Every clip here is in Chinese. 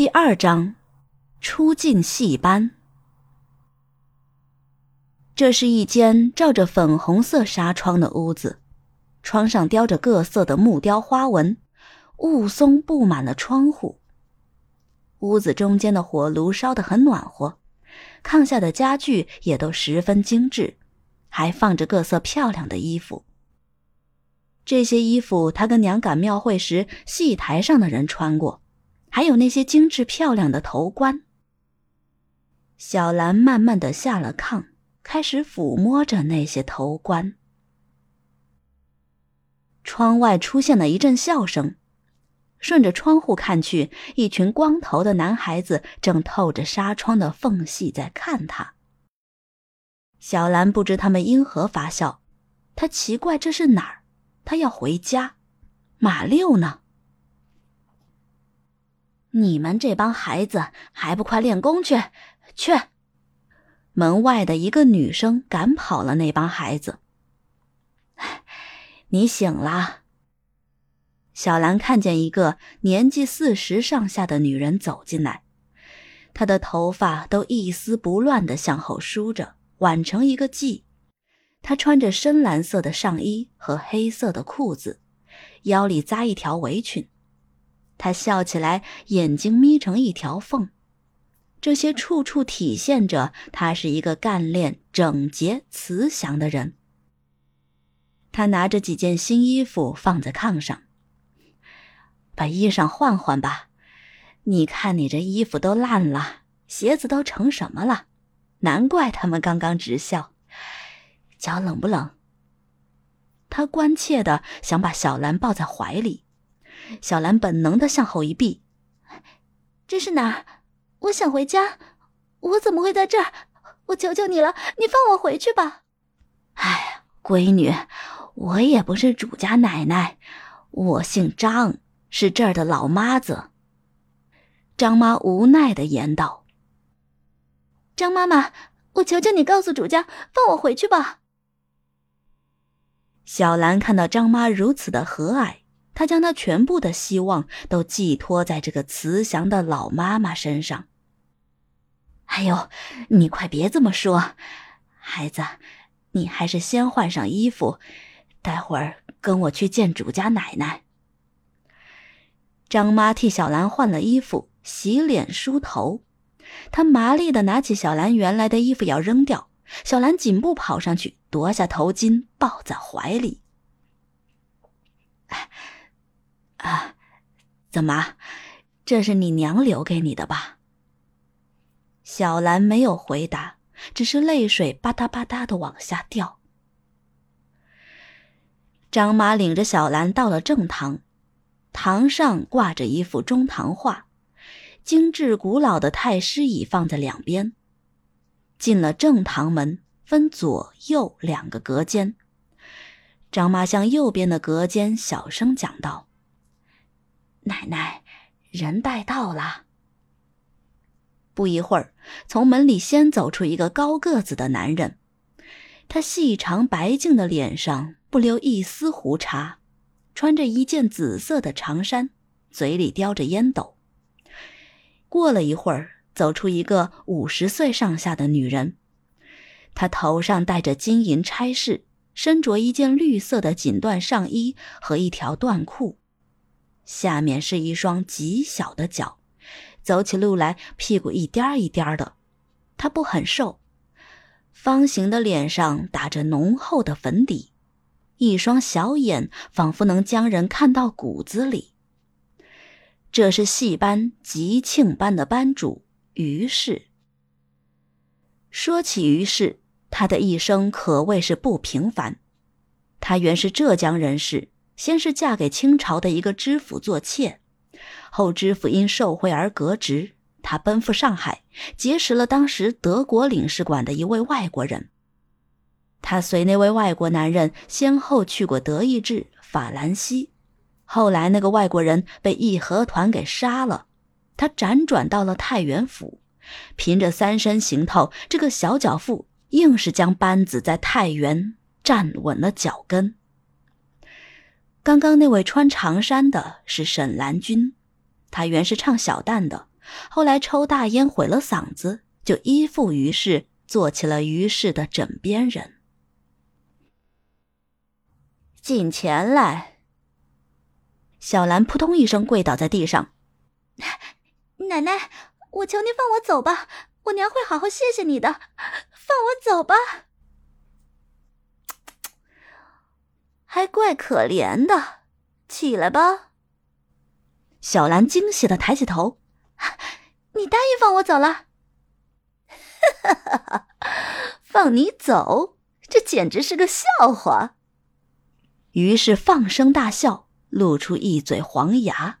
第二章，出进戏班。这是一间罩着粉红色纱窗的屋子，窗上雕着各色的木雕花纹，雾凇布满了窗户。屋子中间的火炉烧得很暖和，炕下的家具也都十分精致，还放着各色漂亮的衣服。这些衣服，他跟娘赶庙会时戏台上的人穿过。还有那些精致漂亮的头冠。小兰慢慢的下了炕，开始抚摸着那些头冠。窗外出现了一阵笑声，顺着窗户看去，一群光头的男孩子正透着纱窗的缝隙在看他。小兰不知他们因何发笑，她奇怪这是哪儿，她要回家。马六呢？你们这帮孩子还不快练功去！去！门外的一个女生赶跑了那帮孩子。你醒了。小兰看见一个年纪四十上下的女人走进来，她的头发都一丝不乱的向后梳着，挽成一个髻。她穿着深蓝色的上衣和黑色的裤子，腰里扎一条围裙。他笑起来，眼睛眯成一条缝，这些处处体现着他是一个干练、整洁、慈祥的人。他拿着几件新衣服放在炕上，把衣裳换换吧。你看你这衣服都烂了，鞋子都成什么了？难怪他们刚刚直笑。脚冷不冷？他关切的想把小兰抱在怀里。小兰本能的向后一避，这是哪儿？我想回家，我怎么会在这儿？我求求你了，你放我回去吧！哎，闺女，我也不是主家奶奶，我姓张，是这儿的老妈子。张妈无奈的言道：“张妈妈，我求求你告诉主家，放我回去吧。”小兰看到张妈如此的和蔼。他将他全部的希望都寄托在这个慈祥的老妈妈身上。哎呦，你快别这么说，孩子，你还是先换上衣服，待会儿跟我去见主家奶奶。张妈替小兰换了衣服，洗脸梳头，她麻利的拿起小兰原来的衣服要扔掉，小兰紧步跑上去夺下头巾抱在怀里。啊，怎么？这是你娘留给你的吧？小兰没有回答，只是泪水吧嗒吧嗒的往下掉。张妈领着小兰到了正堂，堂上挂着一幅中堂画，精致古老的太师椅放在两边。进了正堂门，分左右两个隔间。张妈向右边的隔间小声讲道。奶奶，人带到了。不一会儿，从门里先走出一个高个子的男人，他细长白净的脸上不留一丝胡茬，穿着一件紫色的长衫，嘴里叼着烟斗。过了一会儿，走出一个五十岁上下的女人，她头上戴着金银钗饰，身着一件绿色的锦缎上衣和一条缎裤。下面是一双极小的脚，走起路来屁股一颠一颠的。他不很瘦，方形的脸上打着浓厚的粉底，一双小眼仿佛能将人看到骨子里。这是戏班吉庆班的班主于氏。说起于氏，他的一生可谓是不平凡。他原是浙江人士。先是嫁给清朝的一个知府做妾，后知府因受贿而革职，她奔赴上海，结识了当时德国领事馆的一位外国人。她随那位外国男人先后去过德意志、法兰西，后来那个外国人被义和团给杀了，她辗转到了太原府，凭着三身行头，这个小脚妇硬是将班子在太原站稳了脚跟。刚刚那位穿长衫的是沈兰君，他原是唱小旦的，后来抽大烟毁了嗓子，就依附于氏，做起了于氏的枕边人。进前来。小兰扑通一声跪倒在地上，奶奶，我求您放我走吧，我娘会好好谢谢你的，放我走吧。还怪可怜的，起来吧。小兰惊喜的抬起头，你答应放我走了？哈哈哈！放你走，这简直是个笑话。于是放声大笑，露出一嘴黄牙。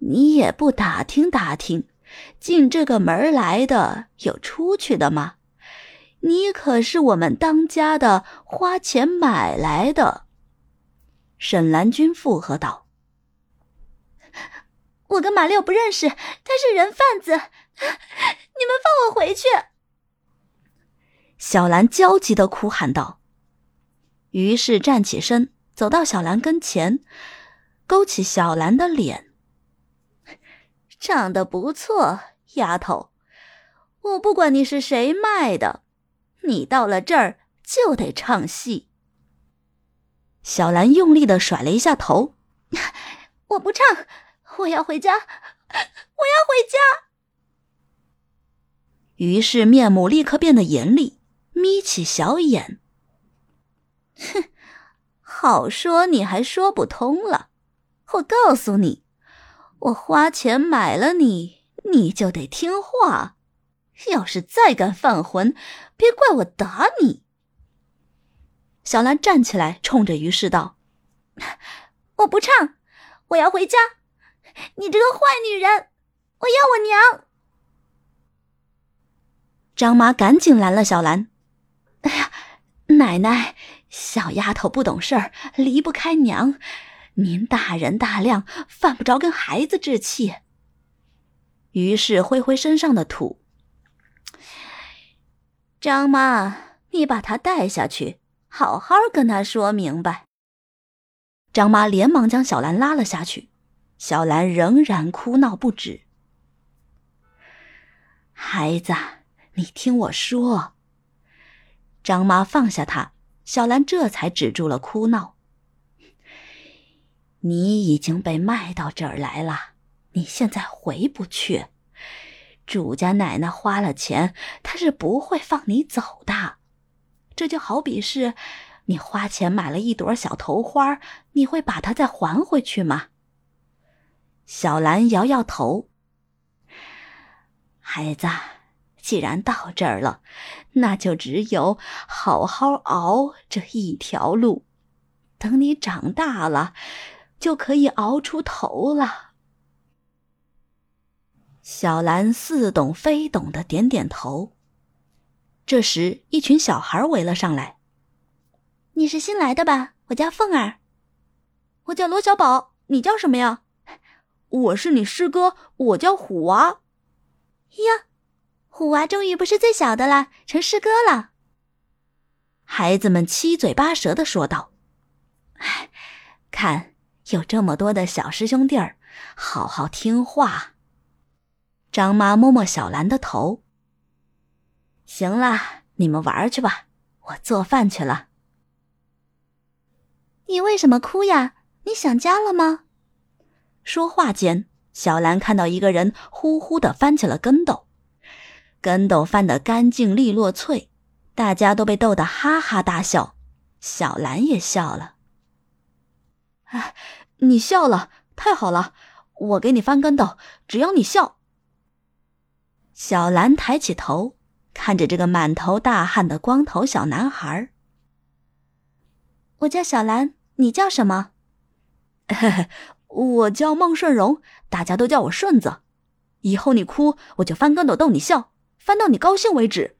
你也不打听打听，进这个门来的有出去的吗？你可是我们当家的，花钱买来的。沈兰君附和道：“我跟马六不认识，他是人贩子，你们放我回去。”小兰焦急的哭喊道。于是站起身，走到小兰跟前，勾起小兰的脸。长得不错，丫头。我不管你是谁卖的，你到了这儿就得唱戏。小兰用力的甩了一下头，我不唱，我要回家，我要回家。于是面目立刻变得严厉，眯起小眼。哼，好说你还说不通了。我告诉你，我花钱买了你，你就得听话。要是再敢犯浑，别怪我打你。小兰站起来，冲着于氏道：“ 我不唱，我要回家。你这个坏女人，我要我娘。”张妈赶紧拦了小兰：“哎呀，奶奶。”小丫头不懂事儿，离不开娘。您大人大量，犯不着跟孩子置气。于是挥挥身上的土。张妈，你把他带下去，好好跟他说明白。张妈连忙将小兰拉了下去，小兰仍然哭闹不止。孩子，你听我说。张妈放下他。小兰这才止住了哭闹。你已经被卖到这儿来了，你现在回不去。主家奶奶花了钱，她是不会放你走的。这就好比是，你花钱买了一朵小头花，你会把它再还回去吗？小兰摇摇头。孩子。既然到这儿了，那就只有好好熬这一条路。等你长大了，就可以熬出头了。小兰似懂非懂的点点头。这时，一群小孩围了上来。“你是新来的吧？我叫凤儿。”“我叫罗小宝。你叫什么呀？”“我是你师哥，我叫虎娃。”“呀。”虎娃终于不是最小的了，成师哥了。孩子们七嘴八舌的说道：“哎，看有这么多的小师兄弟儿，好好听话。”张妈摸摸小兰的头：“行了，你们玩去吧，我做饭去了。”你为什么哭呀？你想家了吗？说话间，小兰看到一个人呼呼的翻起了跟斗。跟斗翻得干净利落脆，大家都被逗得哈哈大笑，小兰也笑了。哎，你笑了，太好了！我给你翻跟斗，只要你笑。小兰抬起头，看着这个满头大汗的光头小男孩。我叫小兰，你叫什么？嘿 嘿，我叫孟顺荣，大家都叫我顺子。以后你哭，我就翻跟斗逗你笑。翻到你高兴为止。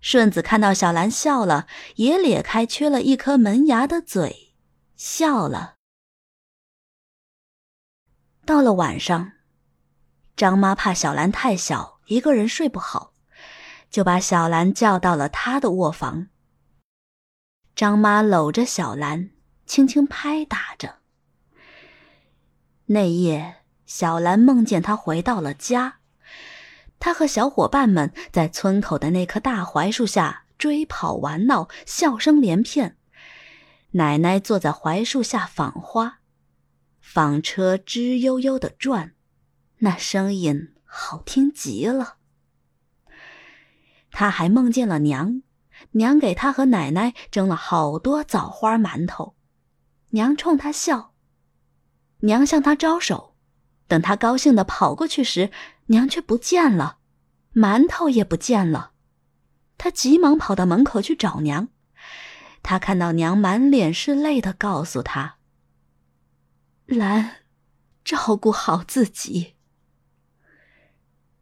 顺子看到小兰笑了，也咧开缺了一颗门牙的嘴，笑了。到了晚上，张妈怕小兰太小，一个人睡不好，就把小兰叫到了她的卧房。张妈搂着小兰，轻轻拍打着。那夜。小兰梦见她回到了家，她和小伙伴们在村口的那棵大槐树下追跑玩闹，笑声连片。奶奶坐在槐树下纺花，纺车吱悠悠的转，那声音好听极了。他还梦见了娘，娘给他和奶奶蒸了好多枣花馒头，娘冲他笑。娘向他招手，等他高兴的跑过去时，娘却不见了，馒头也不见了。他急忙跑到门口去找娘。他看到娘满脸是泪的告诉他：“兰，照顾好自己。”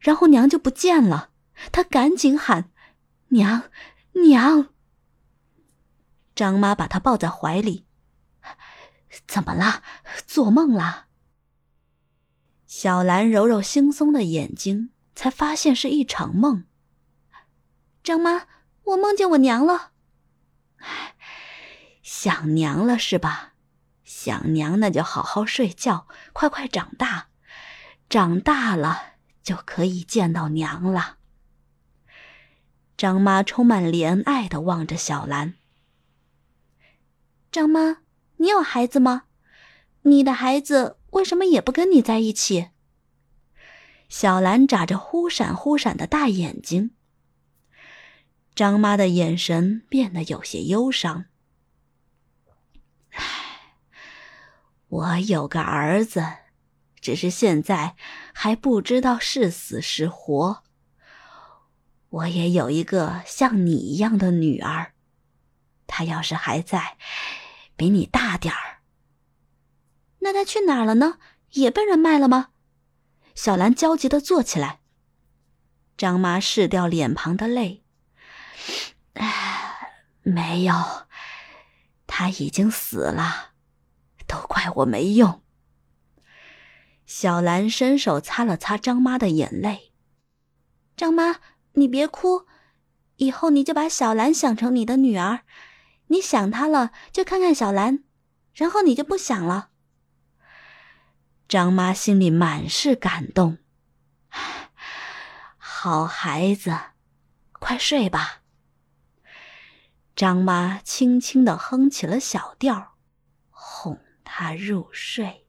然后娘就不见了。他赶紧喊：“娘，娘！”张妈把他抱在怀里：“怎么了？做梦了？”小兰揉揉惺忪的眼睛，才发现是一场梦。张妈，我梦见我娘了。想娘了是吧？想娘那就好好睡觉，快快长大，长大了就可以见到娘了。张妈充满怜爱的望着小兰。张妈，你有孩子吗？你的孩子为什么也不跟你在一起？小兰眨着忽闪忽闪的大眼睛。张妈的眼神变得有些忧伤。唉，我有个儿子，只是现在还不知道是死是活。我也有一个像你一样的女儿，她要是还在，比你大点儿。那她去哪儿了呢？也被人卖了吗？小兰焦急的坐起来。张妈拭掉脸庞的泪。唉，没有，他已经死了，都怪我没用。小兰伸手擦了擦张妈的眼泪。张妈，你别哭，以后你就把小兰想成你的女儿，你想她了就看看小兰，然后你就不想了。张妈心里满是感动。好孩子，快睡吧。张妈轻轻的哼起了小调，哄他入睡。